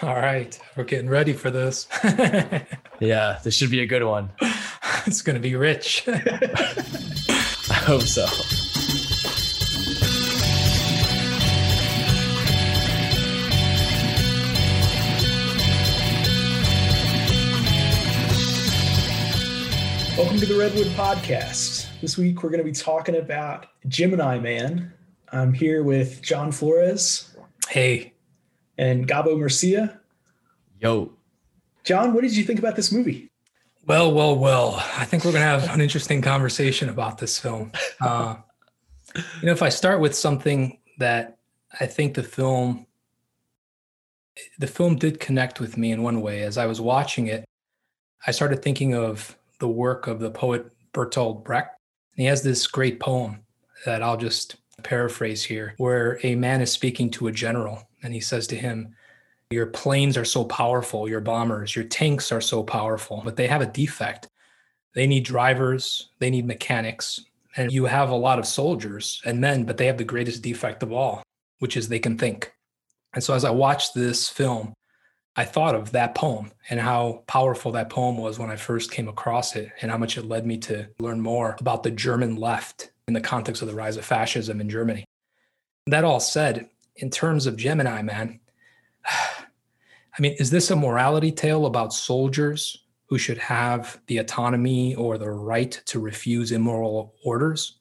All right, we're getting ready for this. yeah, this should be a good one. it's going to be rich. I hope so. Welcome to the Redwood Podcast. This week we're going to be talking about Gemini Man. I'm here with John Flores. Hey. And Gabo Murcia. Yo. John, what did you think about this movie? Well, well, well. I think we're going to have an interesting conversation about this film. Uh, you know, if I start with something that I think the film the film did connect with me in one way as I was watching it, I started thinking of the work of the poet Bertolt Brecht. And he has this great poem that I'll just paraphrase here, where a man is speaking to a general and he says to him, Your planes are so powerful, your bombers, your tanks are so powerful, but they have a defect. They need drivers, they need mechanics, and you have a lot of soldiers and men, but they have the greatest defect of all, which is they can think. And so as I watched this film, I thought of that poem and how powerful that poem was when I first came across it and how much it led me to learn more about the German left in the context of the rise of fascism in Germany. That all said, in terms of Gemini Man, I mean, is this a morality tale about soldiers who should have the autonomy or the right to refuse immoral orders?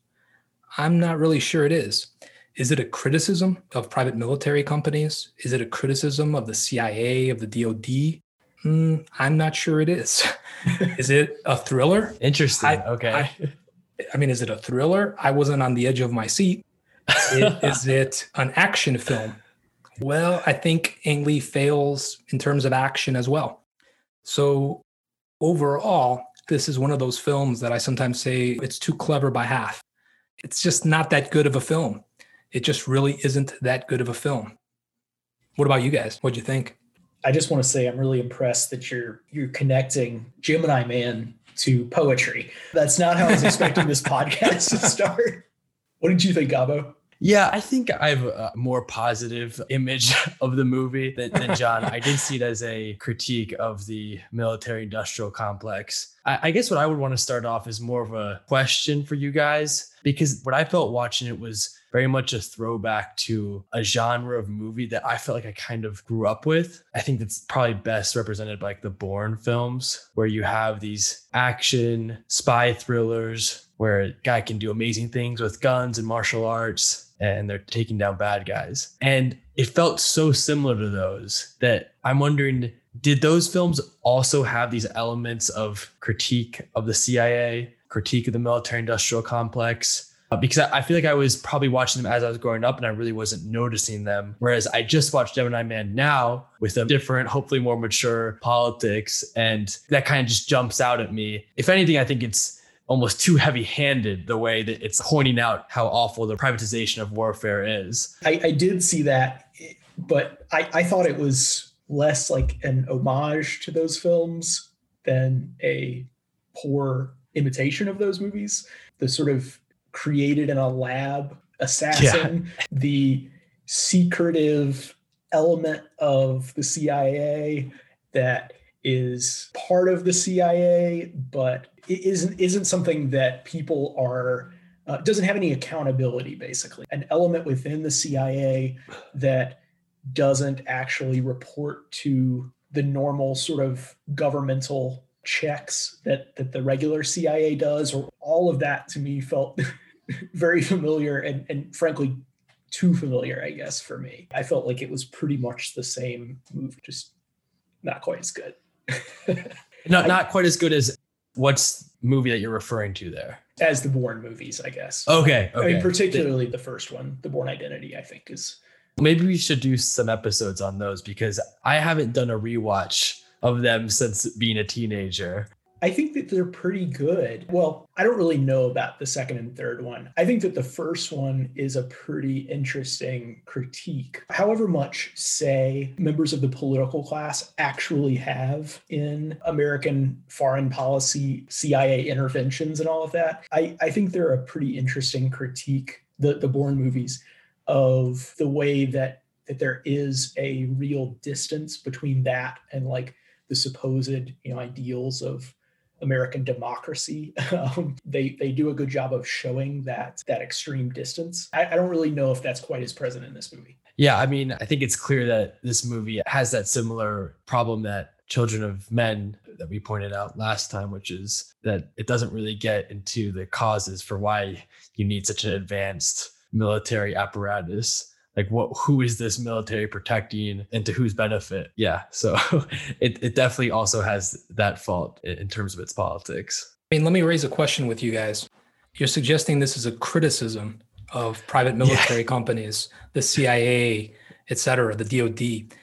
I'm not really sure it is. Is it a criticism of private military companies? Is it a criticism of the CIA, of the DoD? Mm, I'm not sure it is. is it a thriller? Interesting. I, okay. I, I, mean, is it a thriller? I wasn't on the edge of my seat. It, is it an action film? Well, I think Ang Lee fails in terms of action as well. So overall, this is one of those films that I sometimes say it's too clever by half. It's just not that good of a film it just really isn't that good of a film. What about you guys? What'd you think? I just want to say I'm really impressed that you're you're connecting Gemini Man to poetry. That's not how I was expecting this podcast to start. What did you think, Gabo? Yeah, I think I have a more positive image of the movie than, than John. I did see it as a critique of the military industrial complex. I, I guess what I would want to start off is more of a question for you guys, because what I felt watching it was very much a throwback to a genre of movie that I felt like I kind of grew up with. I think that's probably best represented by like the Bourne films, where you have these action spy thrillers where a guy can do amazing things with guns and martial arts and they're taking down bad guys. And it felt so similar to those that I'm wondering did those films also have these elements of critique of the CIA, critique of the military industrial complex? Uh, because I, I, feel like I was probably watching them as I was growing up and I really wasn't noticing them. Whereas I just watched Gemini Man now with a different, hopefully more mature politics. And that kind of just jumps out at me. If anything, I think it's almost too heavy handed the way that it's pointing out how awful the privatization of warfare is. I, I did see that, but I, I thought it was less like an homage to those films than a poor imitation of those movies. The sort of created in a lab assassin, yeah. the secretive element of the CIA that is part of the CIA, but it isn't isn't something that people are uh, doesn't have any accountability. Basically, an element within the CIA that doesn't actually report to the normal sort of governmental checks that that the regular CIA does, or all of that to me felt very familiar and, and frankly too familiar, I guess, for me. I felt like it was pretty much the same move, just not quite as good. not not quite as good as what's movie that you're referring to there? As the Bourne movies, I guess. Okay. okay. I mean, particularly the, the first one, the Bourne Identity, I think is. Maybe we should do some episodes on those because I haven't done a rewatch of them since being a teenager. I think that they're pretty good. Well, I don't really know about the second and third one. I think that the first one is a pretty interesting critique. However much, say, members of the political class actually have in American foreign policy, CIA interventions, and all of that, I, I think they're a pretty interesting critique, the, the Bourne movies, of the way that that there is a real distance between that and like the supposed you know ideals of American democracy. Um, they they do a good job of showing that that extreme distance. I, I don't really know if that's quite as present in this movie. Yeah, I mean, I think it's clear that this movie has that similar problem that Children of Men that we pointed out last time, which is that it doesn't really get into the causes for why you need such an advanced military apparatus like what who is this military protecting and to whose benefit? Yeah so it, it definitely also has that fault in terms of its politics. I mean let me raise a question with you guys. You're suggesting this is a criticism of private military yeah. companies the cia et cetera the dod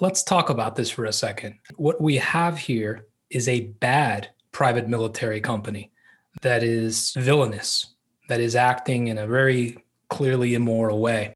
let's talk about this for a second. What we have here is a bad private military company that is villainous that is acting in a very clearly immoral way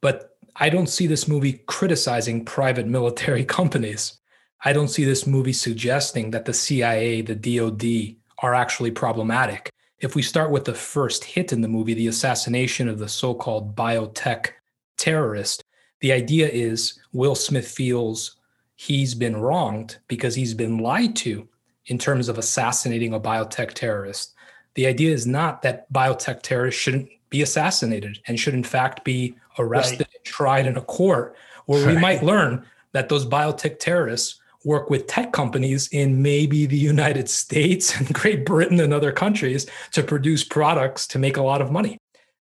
but I don't see this movie criticizing private military companies. I don't see this movie suggesting that the CIA, the DOD are actually problematic. If we start with the first hit in the movie, the assassination of the so called biotech terrorist, the idea is Will Smith feels he's been wronged because he's been lied to in terms of assassinating a biotech terrorist. The idea is not that biotech terrorists shouldn't be assassinated and should in fact be arrested right. and tried in a court where right. we might learn that those biotech terrorists work with tech companies in maybe the United States and Great Britain and other countries to produce products to make a lot of money.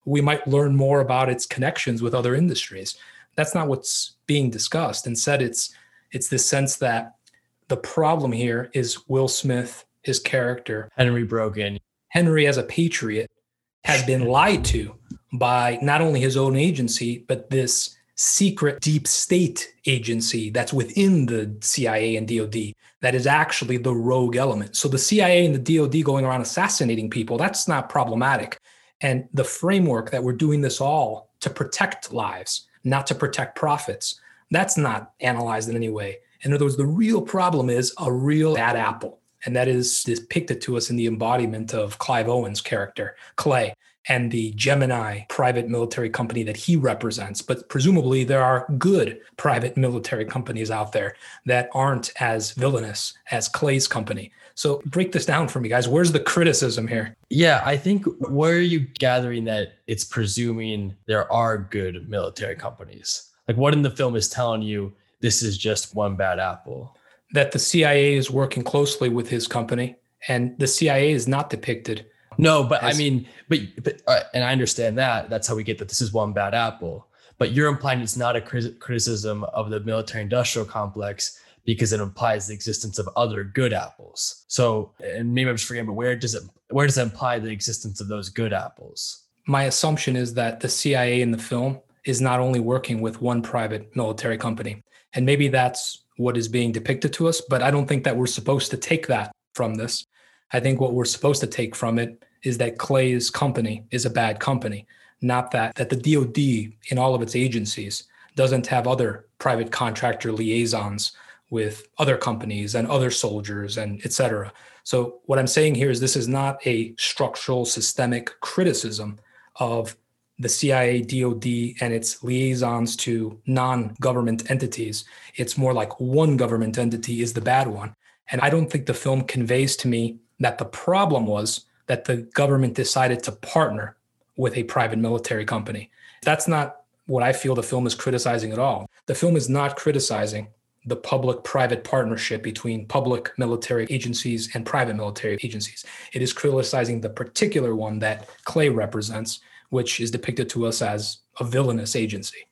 We might learn more about its connections with other industries. That's not what's being discussed. Instead, it's it's this sense that the problem here is Will Smith, his character, Henry Brogan. Henry as a patriot has been lied to by not only his own agency, but this secret deep state agency that's within the CIA and DOD that is actually the rogue element. So the CIA and the DOD going around assassinating people, that's not problematic. And the framework that we're doing this all to protect lives, not to protect profits, that's not analyzed in any way. In other words, the real problem is a real bad apple. And that is depicted to us in the embodiment of Clive Owen's character, Clay, and the Gemini private military company that he represents. But presumably, there are good private military companies out there that aren't as villainous as Clay's company. So break this down for me, guys. Where's the criticism here? Yeah, I think where are you gathering that it's presuming there are good military companies? Like what in the film is telling you this is just one bad apple? that the CIA is working closely with his company, and the CIA is not depicted. No, but as, I mean, but but uh, and I understand that. That's how we get that this is one bad apple. But you're implying it's not a criticism of the military-industrial complex because it implies the existence of other good apples. So, and maybe I'm just forgetting, but where does it where does it imply the existence of those good apples? My assumption is that the CIA in the film is not only working with one private military company, and maybe that's what is being depicted to us. But I don't think that we're supposed to take that from this. I think what we're supposed to take from it is that Clay's company is a bad company, not that that the DoD in all of its agencies doesn't have other private contractor liaisons with other companies and other soldiers and et cetera. So what I'm saying here is this is not a structural systemic criticism of the CIA, DOD, and its liaisons to non government entities. It's more like one government entity is the bad one. And I don't think the film conveys to me that the problem was that the government decided to partner with a private military company. That's not what I feel the film is criticizing at all. The film is not criticizing the public private partnership between public military agencies and private military agencies. It is criticizing the particular one that Clay represents, which is depicted to us as a villainous agency.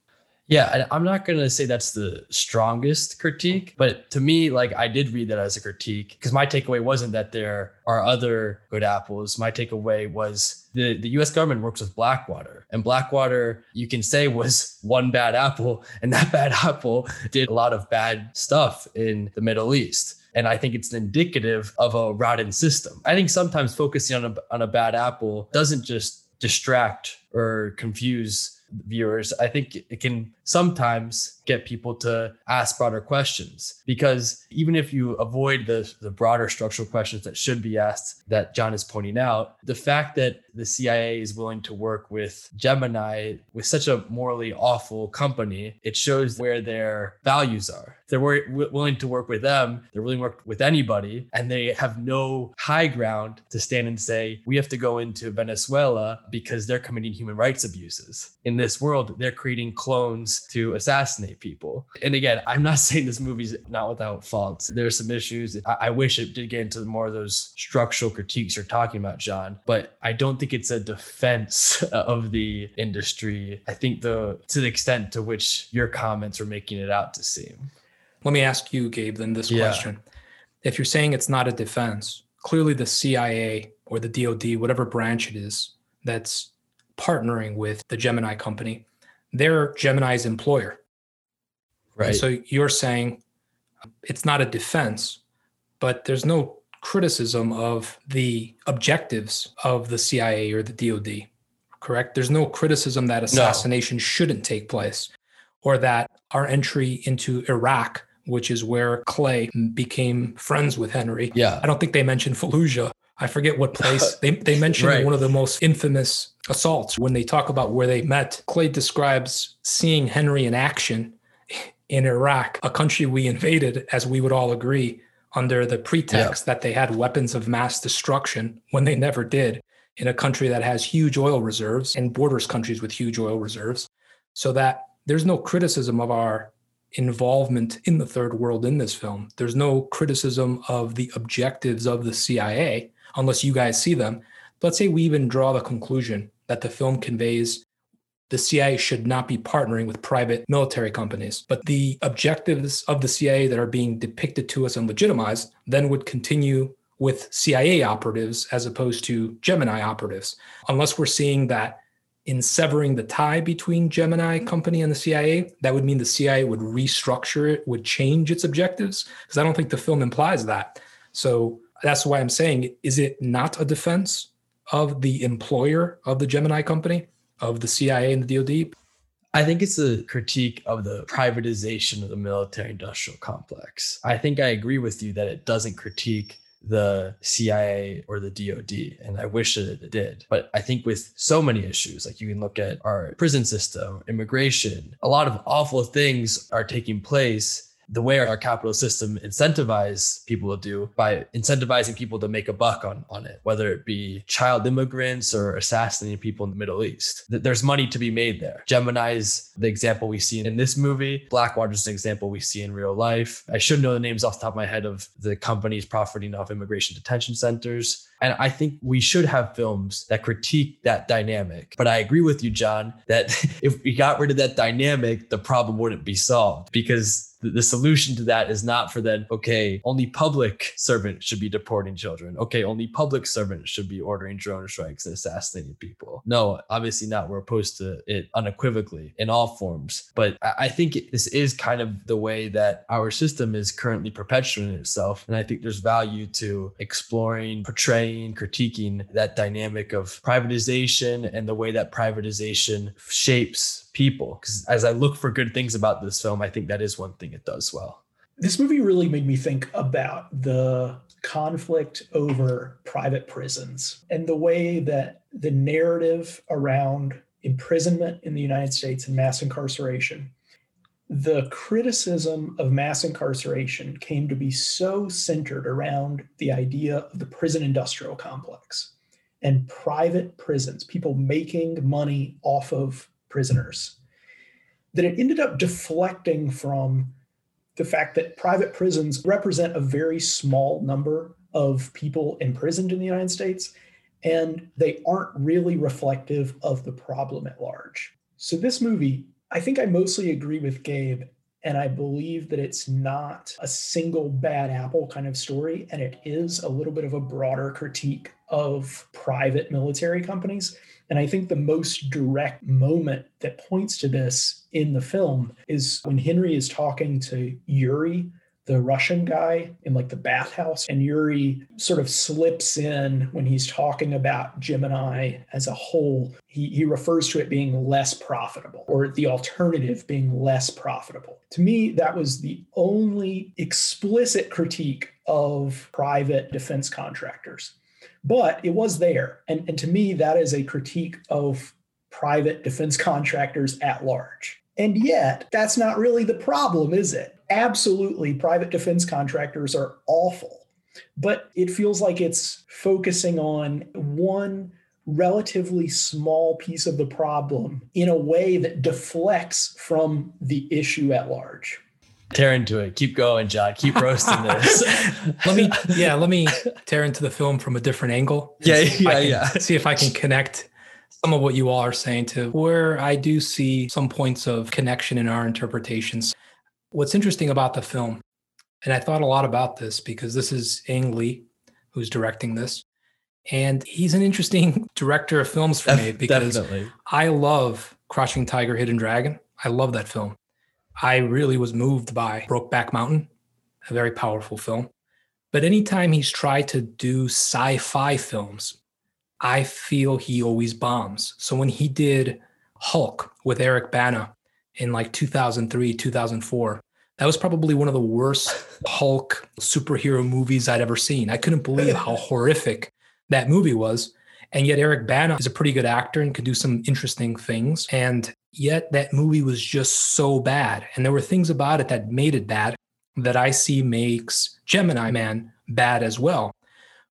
Yeah, I'm not going to say that's the strongest critique, but to me, like I did read that as a critique because my takeaway wasn't that there are other good apples. My takeaway was the, the US government works with Blackwater, and Blackwater, you can say, was one bad apple, and that bad apple did a lot of bad stuff in the Middle East. And I think it's indicative of a rotten system. I think sometimes focusing on a, on a bad apple doesn't just distract or confuse viewers, I think it can sometimes get people to ask broader questions because even if you avoid the, the broader structural questions that should be asked that John is pointing out, the fact that the CIA is willing to work with Gemini with such a morally awful company, it shows where their values are. They're willing to work with them, they're willing to work with anybody, and they have no high ground to stand and say, we have to go into Venezuela because they're committing human rights abuses. In this world, they're creating clones to assassinate people. And again, I'm not saying this movie's not without faults. There are some issues. I, I wish it did get into more of those structural critiques you're talking about, John, but I don't think it's a defense of the industry. I think the to the extent to which your comments are making it out to seem. Let me ask you, Gabe, then this yeah. question. If you're saying it's not a defense, clearly the CIA or the DoD, whatever branch it is that's partnering with the Gemini company, they're Gemini's employer. Right. And so you're saying uh, it's not a defense, but there's no criticism of the objectives of the CIA or the DoD, correct? There's no criticism that assassination no. shouldn't take place or that our entry into Iraq, which is where Clay became friends with Henry. Yeah. I don't think they mentioned Fallujah. I forget what place. they, they mentioned right. one of the most infamous assaults when they talk about where they met. Clay describes seeing Henry in action in Iraq, a country we invaded, as we would all agree, under the pretext that they had weapons of mass destruction when they never did, in a country that has huge oil reserves and borders countries with huge oil reserves. So that there's no criticism of our involvement in the third world in this film. There's no criticism of the objectives of the CIA unless you guys see them. Let's say we even draw the conclusion that the film conveys the CIA should not be partnering with private military companies. But the objectives of the CIA that are being depicted to us and legitimized then would continue with CIA operatives as opposed to Gemini operatives, unless we're seeing that in severing the tie between Gemini company and the CIA, that would mean the CIA would restructure it, would change its objectives, because I don't think the film implies that. So that's why I'm saying, is it not a defense of the employer of the Gemini company? of the CIA and the DoD? I think it's a critique of the privatization of the military industrial complex. I think I agree with you that it doesn't critique the CIA or the DoD, and I wish that it did. But I think with so many issues, like you can look at our prison system, immigration, a lot of awful things are taking place the way our capital system incentivize people to do by incentivizing people to make a buck on, on it, whether it be child immigrants or assassinating people in the Middle East. There's money to be made there. Gemini's the example we see in this movie. Blackwater's an example we see in real life. I should know the names off the top of my head of the companies profiting off immigration detention centers. And I think we should have films that critique that dynamic. But I agree with you, John, that if we got rid of that dynamic, the problem wouldn't be solved because the solution to that is not for then, okay, only public servants should be deporting children. Okay, only public servants should be ordering drone strikes and assassinating people. No, obviously not. We're opposed to it unequivocally in all forms. But I think this is kind of the way that our system is currently perpetuating itself. And I think there's value to exploring, portraying, critiquing that dynamic of privatization and the way that privatization shapes people. Because as I look for good things about this film, I think that is one thing it does well. This movie really made me think about the conflict over private prisons and the way that the narrative around imprisonment in the United States and mass incarceration, the criticism of mass incarceration came to be so centered around the idea of the prison industrial complex and private prisons, people making money off of prisoners, that it ended up deflecting from the fact that private prisons represent a very small number of people imprisoned in the United States, and they aren't really reflective of the problem at large. So, this movie, I think I mostly agree with Gabe, and I believe that it's not a single bad apple kind of story, and it is a little bit of a broader critique of private military companies. And I think the most direct moment that points to this in the film is when Henry is talking to Yuri the Russian guy in like the bathhouse. And Yuri sort of slips in when he's talking about Gemini as a whole. He, he refers to it being less profitable or the alternative being less profitable. To me, that was the only explicit critique of private defense contractors. But it was there. And, and to me, that is a critique of private defense contractors at large. And yet, that's not really the problem, is it? Absolutely, private defense contractors are awful, but it feels like it's focusing on one relatively small piece of the problem in a way that deflects from the issue at large. Tear into it. Keep going, John. Keep roasting this. let me, yeah, let me tear into the film from a different angle. Yeah, yeah, yeah. See if I can connect some of what you all are saying to where I do see some points of connection in our interpretations. What's interesting about the film, and I thought a lot about this because this is Ang Lee who's directing this. And he's an interesting director of films for me because Definitely. I love Crouching Tiger, Hidden Dragon. I love that film. I really was moved by Brokeback Mountain, a very powerful film. But anytime he's tried to do sci fi films, I feel he always bombs. So when he did Hulk with Eric Bana in like 2003, 2004, that was probably one of the worst Hulk superhero movies I'd ever seen. I couldn't believe how horrific that movie was. And yet Eric Bana is a pretty good actor and could do some interesting things. And yet that movie was just so bad. And there were things about it that made it bad that I see makes Gemini Man bad as well.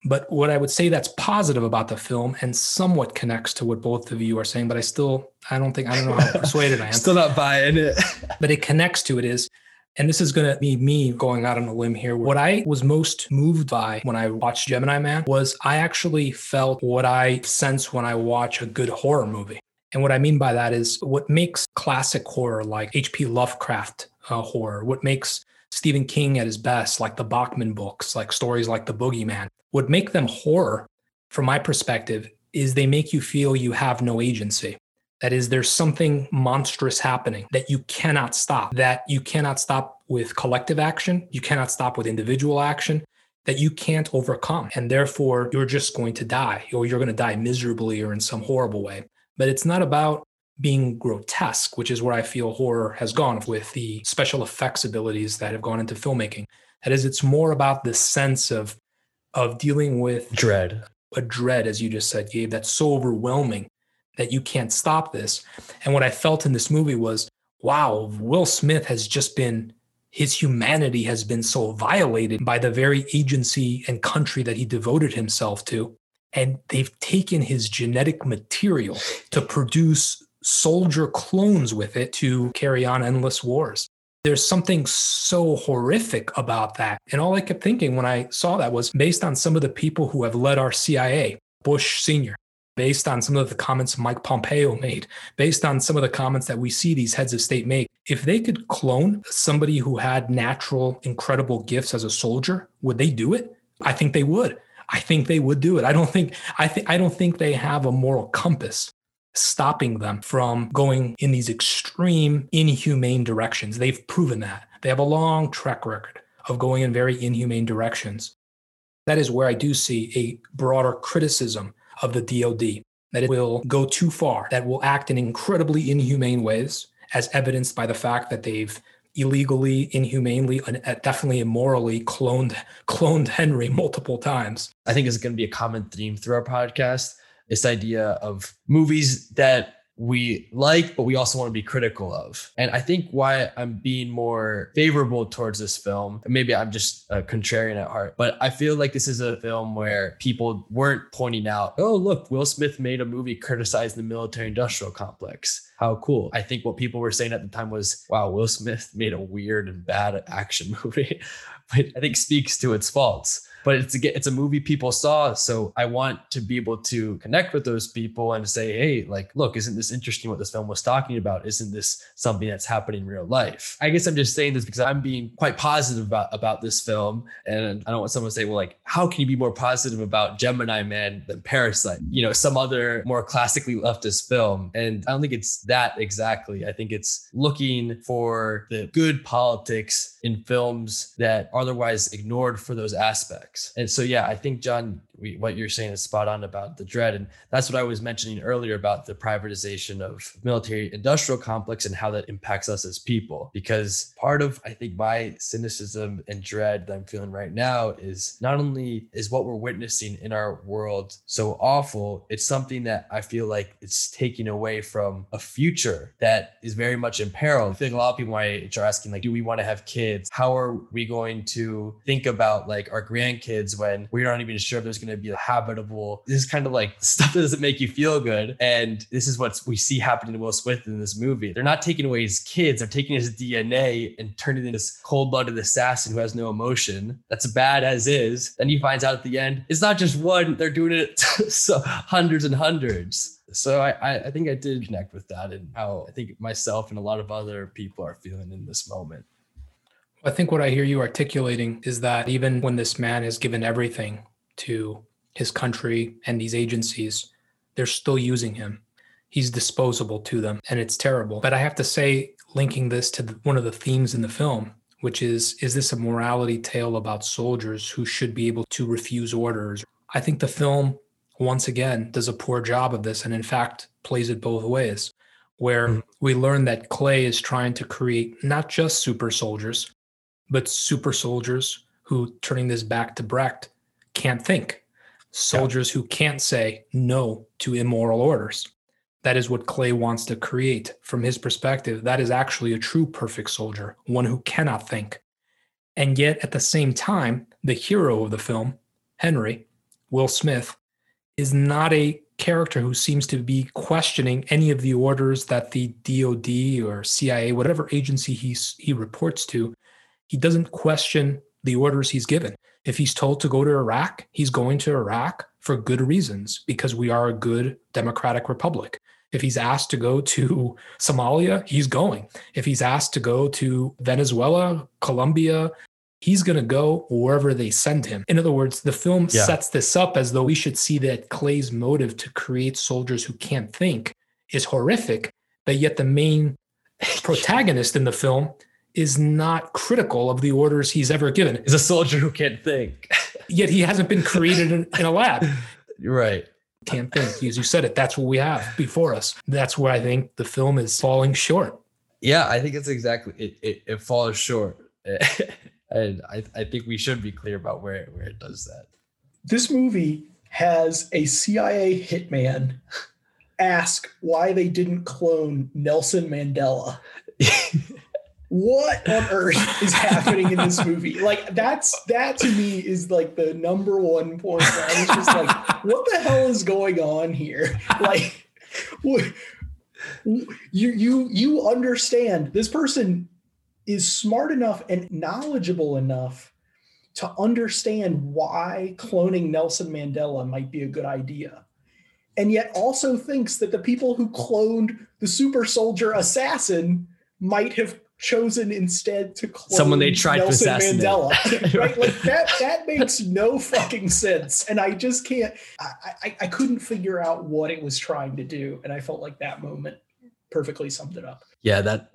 But what I would say that's positive about the film and somewhat connects to what both of you are saying, but I still, I don't think, I don't know how persuaded I am. still not buying it. but it connects to it is, and this is going to be me going out on a limb here. What I was most moved by when I watched Gemini Man was I actually felt what I sense when I watch a good horror movie. And what I mean by that is what makes classic horror like H.P. Lovecraft uh, horror, what makes Stephen King at his best, like the Bachman books, like stories like The Boogeyman, what make them horror, from my perspective, is they make you feel you have no agency. That is, there's something monstrous happening that you cannot stop, that you cannot stop with collective action, you cannot stop with individual action, that you can't overcome. And therefore, you're just going to die, or you're going to die miserably or in some horrible way. But it's not about being grotesque, which is where I feel horror has gone with the special effects abilities that have gone into filmmaking. That is, it's more about the sense of of dealing with dread, a dread, as you just said, Gabe, that's so overwhelming that you can't stop this. And what I felt in this movie was, wow, Will Smith has just been his humanity has been so violated by the very agency and country that he devoted himself to. And they've taken his genetic material to produce soldier clones with it to carry on endless wars. There's something so horrific about that. And all I kept thinking when I saw that was based on some of the people who have led our CIA, Bush Sr., based on some of the comments Mike Pompeo made, based on some of the comments that we see these heads of state make, if they could clone somebody who had natural, incredible gifts as a soldier, would they do it? I think they would. I think they would do it. I don't think I think I don't think they have a moral compass stopping them from going in these extreme, inhumane directions. They've proven that. They have a long track record of going in very inhumane directions. That is where I do see a broader criticism of the DoD, that it will go too far, that will act in incredibly inhumane ways, as evidenced by the fact that they've illegally, inhumanely, and uh, definitely immorally cloned cloned Henry multiple times. I think it's going to be a common theme through our podcast this idea of movies that we like, but we also want to be critical of. And I think why I'm being more favorable towards this film, maybe I'm just a contrarian at heart, but I feel like this is a film where people weren't pointing out, oh, look, Will Smith made a movie criticizing the military industrial complex. How cool. I think what people were saying at the time was, wow, Will Smith made a weird and bad action movie, but I think speaks to its faults. But it's a it's a movie people saw, so I want to be able to connect with those people and say, hey, like, look, isn't this interesting what this film was talking about? Isn't this something that's happening in real life? I guess I'm just saying this because I'm being quite positive about about this film, and I don't want someone to say, well, like, how can you be more positive about Gemini Man than Parasite? You know, some other more classically leftist film, and I don't think it's that exactly. I think it's looking for the good politics in films that otherwise ignored for those aspects. And so, yeah, I think John, we, what you're saying is spot on about the dread. And that's what I was mentioning earlier about the privatization of military industrial complex and how that impacts us as people. Because part of, I think, my cynicism and dread that I'm feeling right now is not only is what we're witnessing in our world so awful, it's something that I feel like it's taking away from a future that is very much in peril. I think a lot of people my are asking, like, do we want to have kids? How are we going to think about like our grandkids when we're not even sure if there's going to be habitable? This is kind of like stuff that doesn't make you feel good. And this is what we see happening to Will Smith in this movie. They're not taking away his kids, they're taking his DNA and turning into this cold blooded assassin who has no emotion. That's bad as is. Then he finds out at the end, it's not just one, they're doing it so hundreds and hundreds so I, I think I did connect with that and how I think myself and a lot of other people are feeling in this moment. I think what I hear you articulating is that even when this man has given everything to his country and these agencies, they're still using him. He's disposable to them, and it's terrible. But I have to say, linking this to the, one of the themes in the film, which is is this a morality tale about soldiers who should be able to refuse orders? I think the film once again does a poor job of this and in fact plays it both ways where mm-hmm. we learn that clay is trying to create not just super soldiers but super soldiers who turning this back to brecht can't think. Soldiers yeah. who can't say no to immoral orders. That is what clay wants to create. From his perspective that is actually a true perfect soldier one who cannot think. And yet at the same time the hero of the film henry will smith is not a character who seems to be questioning any of the orders that the DoD or CIA, whatever agency he's, he reports to, he doesn't question the orders he's given. If he's told to go to Iraq, he's going to Iraq for good reasons because we are a good democratic republic. If he's asked to go to Somalia, he's going. If he's asked to go to Venezuela, Colombia, he's going to go wherever they send him. In other words, the film yeah. sets this up as though we should see that Clay's motive to create soldiers who can't think is horrific, but yet the main protagonist in the film is not critical of the orders he's ever given. Is a soldier who can't think. yet he hasn't been created in, in a lab. You're right. Can't think. As you said it, that's what we have before us. That's where I think the film is falling short. Yeah, I think it's exactly it, it, it falls short. and I, I think we should be clear about where where it does that. This movie has a CIA hitman ask why they didn't clone Nelson Mandela. what on earth is happening in this movie? Like that's that to me is like the number one point. I was just like, what the hell is going on here? Like you you you understand this person is smart enough and knowledgeable enough to understand why cloning Nelson Mandela might be a good idea. And yet also thinks that the people who cloned the super soldier assassin might have chosen instead to clone someone they tried Nelson to assassinate. Mandela. right? Like that that makes no fucking sense. And I just can't I, I, I couldn't figure out what it was trying to do. And I felt like that moment perfectly summed it up. Yeah, that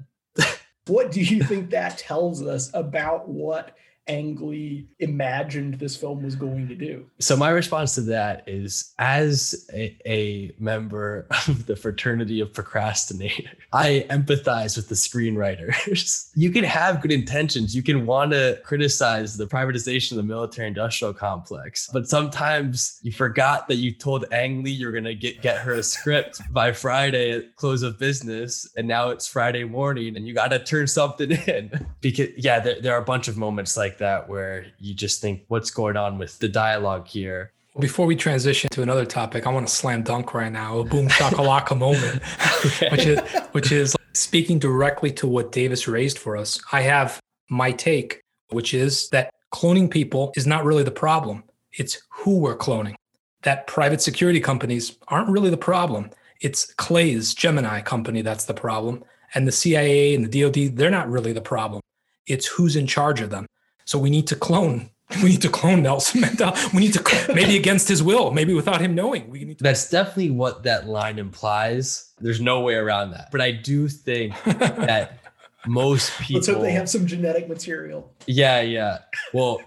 what do you think that tells us about what Ang Lee imagined this film was going to do. So my response to that is as a, a, member of the fraternity of procrastinators, I empathize with the screenwriters. you can have good intentions. You can want to criticize the privatization of the military industrial complex, but sometimes you forgot that you told Ang Lee you're going to get, get her a script by Friday at close of business. And now it's Friday morning and you got to turn something in because yeah, there, there are a bunch of moments like like that where you just think, what's going on with the dialogue here? Before we transition to another topic, I want to slam dunk right now, a boom shakalaka moment, okay. which is which is speaking directly to what Davis raised for us. I have my take, which is that cloning people is not really the problem. It's who we're cloning. That private security companies aren't really the problem. It's Clay's Gemini company that's the problem. And the CIA and the DoD, they're not really the problem. It's who's in charge of them. So we need to clone. We need to clone Nelson Mandela. We need to maybe against his will, maybe without him knowing. We need to- That's definitely what that line implies. There's no way around that. But I do think that most people. Let's hope they have some genetic material. Yeah, yeah. Well,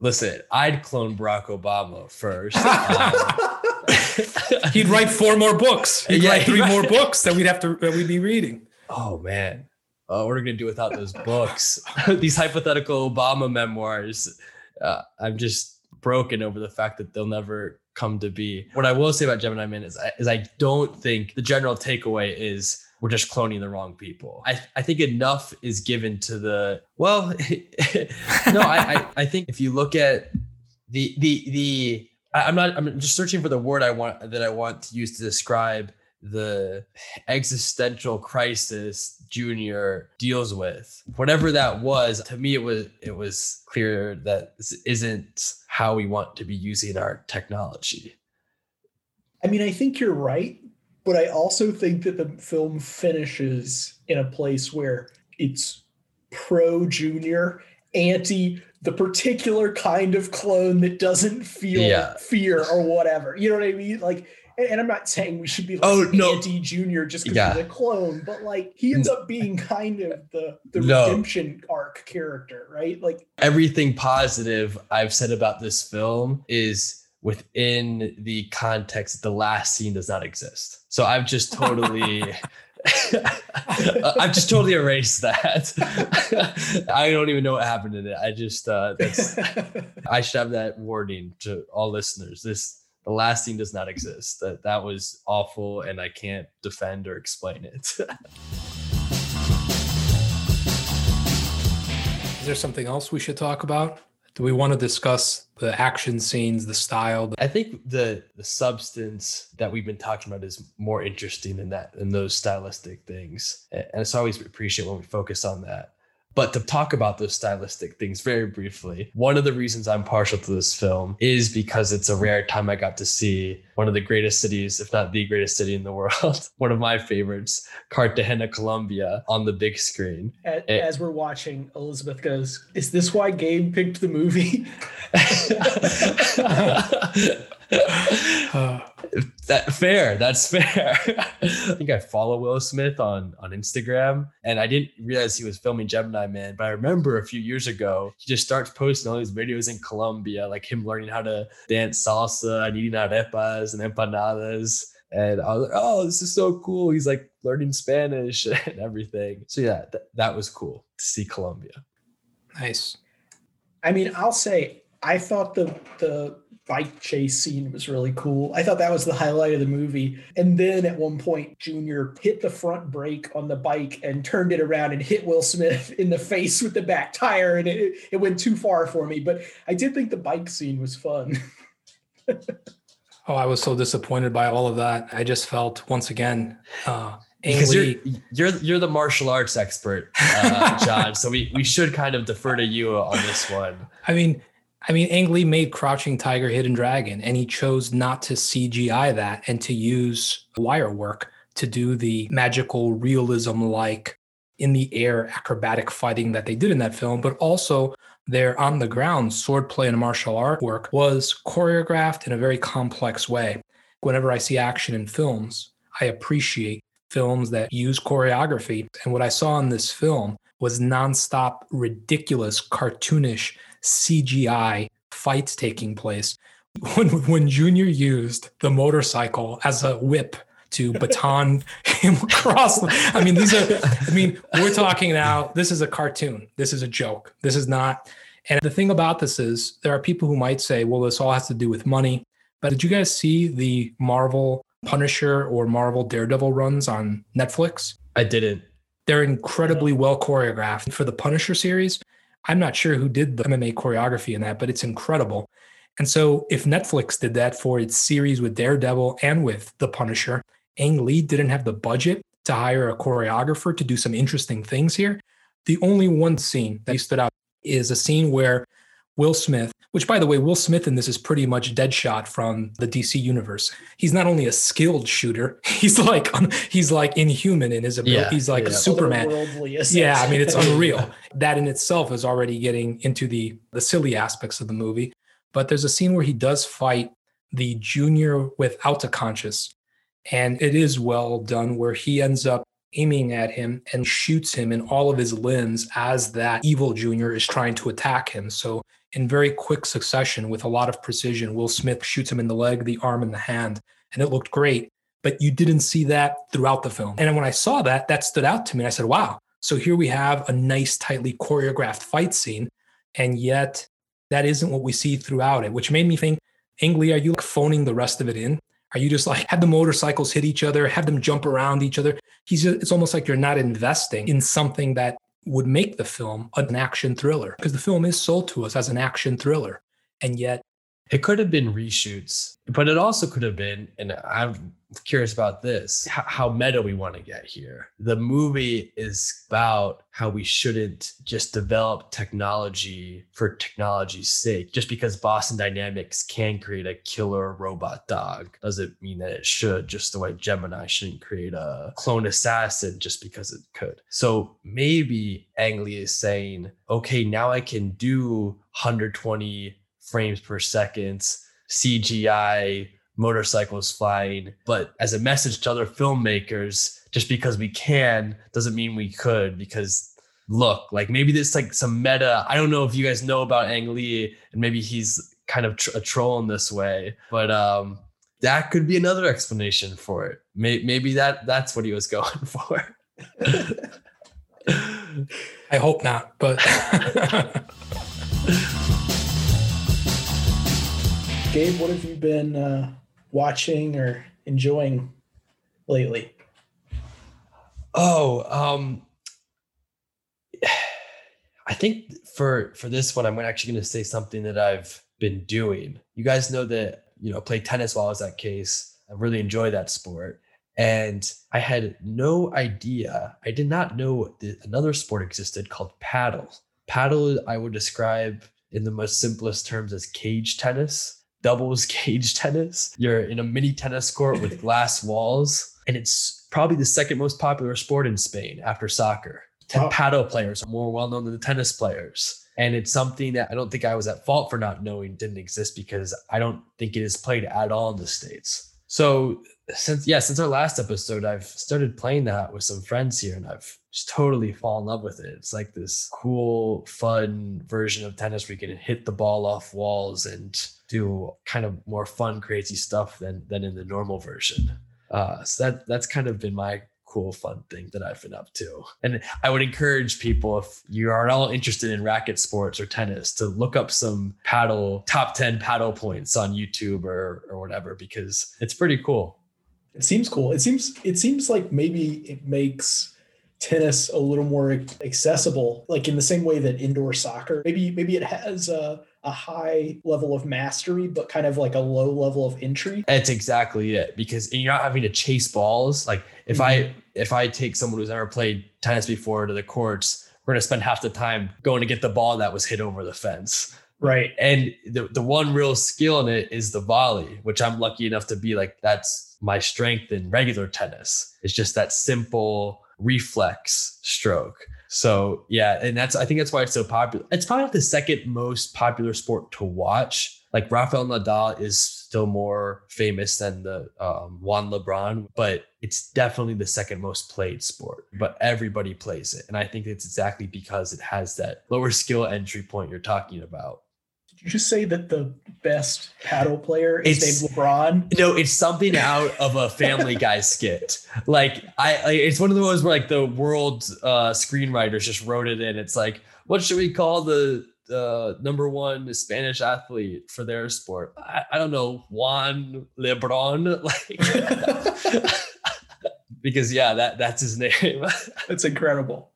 listen, I'd clone Barack Obama first. Um, He'd write four more books. He'd Yeah, write three right. more books that we'd have to that we'd be reading. oh man, uh, what are we gonna do without those books? These hypothetical Obama memoirs. Uh, I'm just broken over the fact that they'll never come to be. What I will say about Gemini Man is, I, is I don't think the general takeaway is we're just cloning the wrong people. I, I think enough is given to the well. no, I, I I think if you look at the the the I'm not I'm just searching for the word I want that I want to use to describe the existential crisis junior deals with whatever that was to me it was it was clear that this isn't how we want to be using our technology I mean, I think you're right, but I also think that the film finishes in a place where it's pro junior, anti the particular kind of clone that doesn't feel Yeah. fear or whatever. You know what I mean? Like, and, I'm not saying we should be like Oh, no. anti junior just because Yeah. he's a clone, but like he ends up being kind of the the No. redemption arc character, right? Like everything positive i've said about this film is within the context the last scene does not exist so i've just totally i've just totally erased that i don't even know what happened in it i just uh that's I should have that warning to all listeners. This the last scene does not exist. That that was awful, and I can't defend or explain it. Is there something else we should talk about? Do we want to discuss the action scenes, the style? I think the the substance that we've been talking about is more interesting than that than those stylistic things, and it's always appreciate when we focus on that. But to talk about those stylistic things very briefly, one of the reasons I'm partial to this film is because it's a rare time I got to see one of the greatest cities, if not the greatest city in the world, one of my favorites, Cartagena, Colombia, on the big screen. as, Eh. as we're watching, Elizabeth goes, "Is this why Gabe picked the movie?" That fair that's fair. I think i follow will smith on on instagram and i didn't realize he was filming gemini man but i remember a few years ago he just starts posting all these videos in colombia like him learning how to dance salsa and eating arepas and empanadas. And i was like oh this is so cool. He's like learning spanish and everything. So yeah th- that was cool to see colombia. Nice. I mean, I'll say I thought the the bike chase scene was really cool. I thought that was the highlight of the movie. And then at one point, Junior hit the front brake on the bike and turned it around and hit Will Smith in the face with the back tire, and it, it went too far for me. But I did think the bike scene was fun. Oh, I was so disappointed by all of that. I just felt once again, uh, because you're you're you're the martial arts expert, uh, John. so we we should kind of defer to you on this one. I mean, I mean, Ang Lee made Crouching Tiger, Hidden Dragon, and he chose not to CGI that and to use wire work to do the magical realism like in the air acrobatic fighting that they did in that film, but also their on the ground swordplay and martial art work was choreographed in a very complex way. Whenever I see action in films, I appreciate films that use choreography. And what I saw in this film was nonstop, ridiculous, cartoonish CGI fights taking place. When, when Junior used the motorcycle as a whip to baton him across, I mean, these are, I mean, we're talking now, this is a cartoon. This is a joke. This is not. And the thing about this is, there are people who might say, well, this all has to do with money. But did you guys see the Marvel Punisher or Marvel Daredevil runs on Netflix? I didn't. They're incredibly well choreographed. For the Punisher series, I'm not sure who did the MMA choreography in that, but it's incredible. And so, if Netflix did that for its series with Daredevil and with The Punisher, Ang Lee didn't have the budget to hire a choreographer to do some interesting things here. The only one scene that stood out is a scene where Will Smith, which by the way, Will Smith in this is pretty much Deadshot from the DC universe. He's not only a skilled shooter, he's like he's like inhuman in his ability. Yeah, he's like yeah. Superman. Yeah, I mean it's unreal. That in itself is already getting into the the silly aspects of the movie. But there's a scene where he does fight the junior without a conscious, and it is well done where he ends up aiming at him and shoots him in all of his limbs as that evil junior is trying to attack him. So in very quick succession with a lot of precision, Will Smith shoots him in the leg, the arm, and the hand, and it looked great. But you didn't see that throughout the film. And when I saw that, that stood out to me. I said, wow. So here we have a nice, tightly choreographed fight scene. And yet that isn't what we see throughout it, which made me think, Ang Lee, are you like phoning the rest of it in? Are you just like have the motorcycles hit each other, have them jump around each other? He's it's almost like you're not investing in something that would make the film an action thriller because the film is sold to us as an action thriller. And yet It could have been reshoots, but it also could have been, and I'm curious about this, how, meta we want to get here. The movie is about how we shouldn't just develop technology for technology's sake. Just because Boston Dynamics can create a killer robot dog doesn't mean that it should, just the way Gemini shouldn't create a clone assassin just because it could. So maybe Ang Lee is saying, okay, now I can do 120 frames per second, CGI, motorcycles flying. But as a message to other filmmakers, just because we can doesn't mean we could. Because look, like maybe this like some meta. I don't know if you guys know about Ang Lee, and maybe he's kind of tr- a troll in this way, but um, that could be another explanation for it. May- maybe that that's what he was going for. I hope not, but Gabe, what have you been uh, watching or enjoying lately? Oh, um, I think for for this one, I'm actually going to say something that I've been doing. You guys know that you know play tennis while I was at Case. I really enjoy that sport, and I had no idea. I did not know that another sport existed called paddle. Paddle, I would describe in the most simplest terms as cage tennis, doubles cage tennis. You're in a mini tennis court with glass walls, and it's probably the second most popular sport in Spain after soccer. Ten Wow. paddle players are more well known than the tennis players. And it's something that I don't think I was at fault for not knowing didn't exist because I don't think it is played at all in the States. So since yeah, since our last episode, I've started playing that with some friends here and I've just totally fallen in love with it. It's like this cool, fun version of tennis where you can hit the ball off walls and do kind of more fun, crazy stuff than than in the normal version. Uh, so that that's kind of been my cool, fun thing that I've been up to. And I would encourage people if you are at all interested in racket sports or tennis to look up some paddle top 10 paddle points on YouTube or or whatever because it's pretty cool. It seems cool. It seems it seems like maybe it makes tennis a little more accessible, like in the same way that indoor soccer. Maybe maybe it has a, a high level of mastery, but kind of like a low level of entry. That's exactly it because you're not having to chase balls. Like if I mm-hmm. if I take someone who's never played tennis before to the courts, we're gonna spend half the time going to get the ball that was hit over the fence. Right. And the, the one real skill in it is the volley, which I'm lucky enough to be like, that's my strength in regular tennis. It's just that simple reflex stroke. So yeah, and that's I think that's why it's so popular. It's probably not the second most popular sport to watch. Like Rafael Nadal is still more famous than the um, Juan LeBron, but it's definitely the second most played sport. But everybody plays it, and I think it's exactly because it has that lower skill entry point you're talking about. Did you just say that the best paddle player is It's- named LeBron? No, it's something out of a Family Guy skit. Like I, it's one of those where like the world uh, screenwriters just wrote it in. It's like, what should we call the uh, number one Spanish athlete for their sport? I, I don't know, Juan Lebron, like because yeah, that that's his name. That's incredible.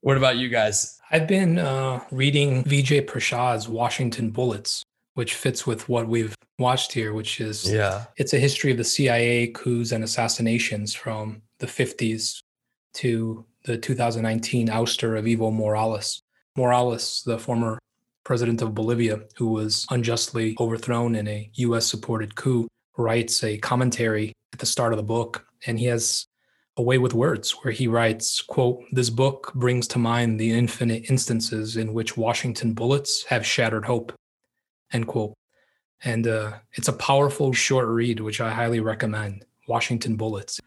what about you guys? I've been uh, reading Vijay Prashad's Washington Bullets, which fits with what we've watched here, which is Yeah, it's a history of the CIA coups and assassinations from the 50s to the 2019 ouster of Evo Morales. Morales, the former president of Bolivia, who was unjustly overthrown in a US supported coup, writes a commentary at the start of the book. And he has a way with words where he writes, quote, this book brings to mind the infinite instances in which Washington bullets have shattered hope, end quote. And uh, it's a powerful short read, which I highly recommend. Washington Bullets.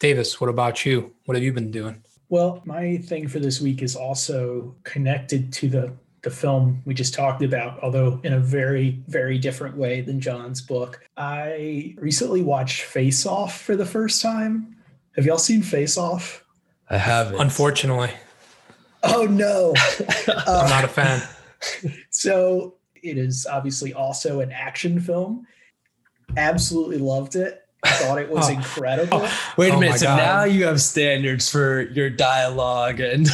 Davis, what about you? What have you been doing? Well, my thing for this week is also connected to the the film we just talked about, although in a very, very different way than John's book. I recently watched Face Off for the first time. Have y'all seen Face Off? I haven't. Unfortunately. Oh no. I'm not a fan. So it is obviously also an action film. Absolutely loved it. I thought it was Oh. incredible. Oh, wait a Oh minute. So God. now you have standards for your dialogue and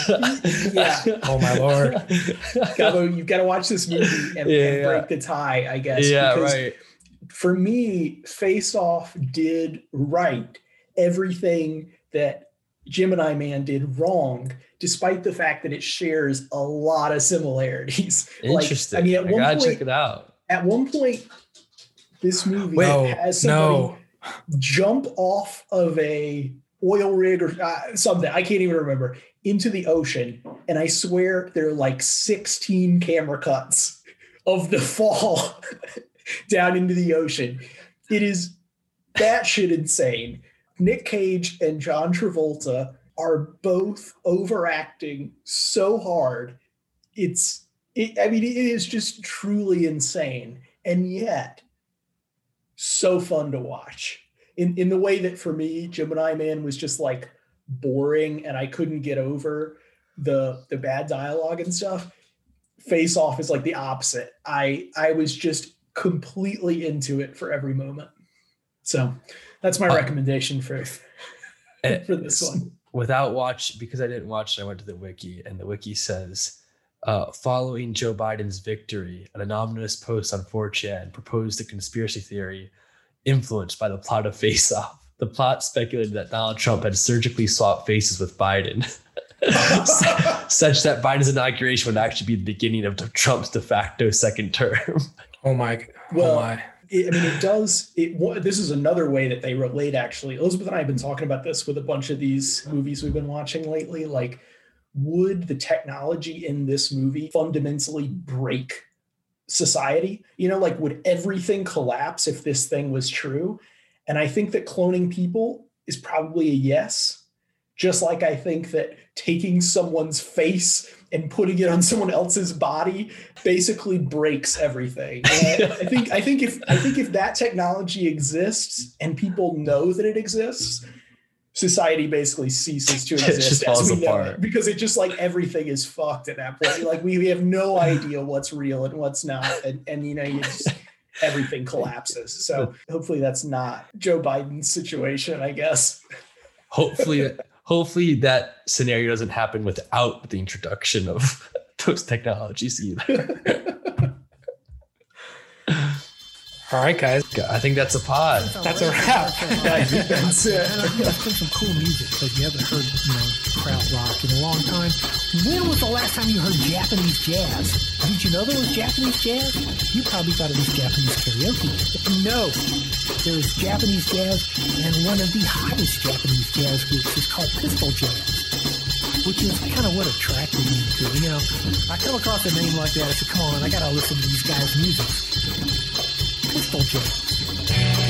Yeah. Oh, my Lord. Gabo, you've got to watch this movie and, Yeah, and yeah. break the tie, I guess. yeah, because right. for me, Face Off did right everything that Gemini Man did wrong, despite the fact that it shares a lot of similarities. Interesting. Like, I mean, at I one gotta point, check it out. at one point, this movie Wait, has somebody no. jump off of a oil rig or uh, something i can't even remember into the ocean and i swear there are like 16 camera cuts of the fall down into the ocean it is batshit insane nick cage and john travolta are both overacting so hard. It's it, i mean it is just truly insane. And yet so fun to watch. In in the way that for me gemini man was just like boring and i couldn't get over the the bad dialogue and stuff face off is like the opposite. I i was just completely into it for every moment so that's my Uh, recommendation for eh, for this one Without watch, because I didn't watch it, I went to the wiki, and the wiki says, uh, following Joe Biden's victory, an anonymous post on 4chan proposed a conspiracy theory influenced by the plot of Face Off. The plot speculated that Donald Trump had surgically swapped faces with Biden, such that Biden's inauguration would actually be the beginning of Trump's de facto second term. Oh my. Well, oh my. It, I mean, it does. It this is another way that they relate. Actually, Elizabeth and I have been talking about this with a bunch of these movies we've been watching lately. Like, would the technology in this movie fundamentally break society? You know, like, would everything collapse if this thing was true? And I think that cloning people is probably a yes. Just like I think that taking someone's face and putting it on someone else's body basically breaks everything. I, I think I think if I think if that technology exists and people know that it exists, society basically ceases to It exist just as falls we know apart. it because it just like everything is fucked at that point. Like we, we have no idea what's real and what's not, and, and you know you just everything collapses. So hopefully that's not Joe Biden's situation. I guess. hopefully hopefully that scenario doesn't happen without the introduction of those technologies either All right, guys. i think that's a pod That's a wrap. I think that's it. And I it's been some cool music because you haven't heard, you know, crowd rock in a long time. When was the last time you heard Japanese jazz? Did you know there was Japanese jazz? You probably thought it was Japanese karaoke. No, there is Japanese jazz, and one of the hottest Japanese jazz groups is called Pistol Jazz, which is kind of what attracted me to. You know, I come across a name like that, I said, come on, I got to listen to these guys' music. Pistol Jazz.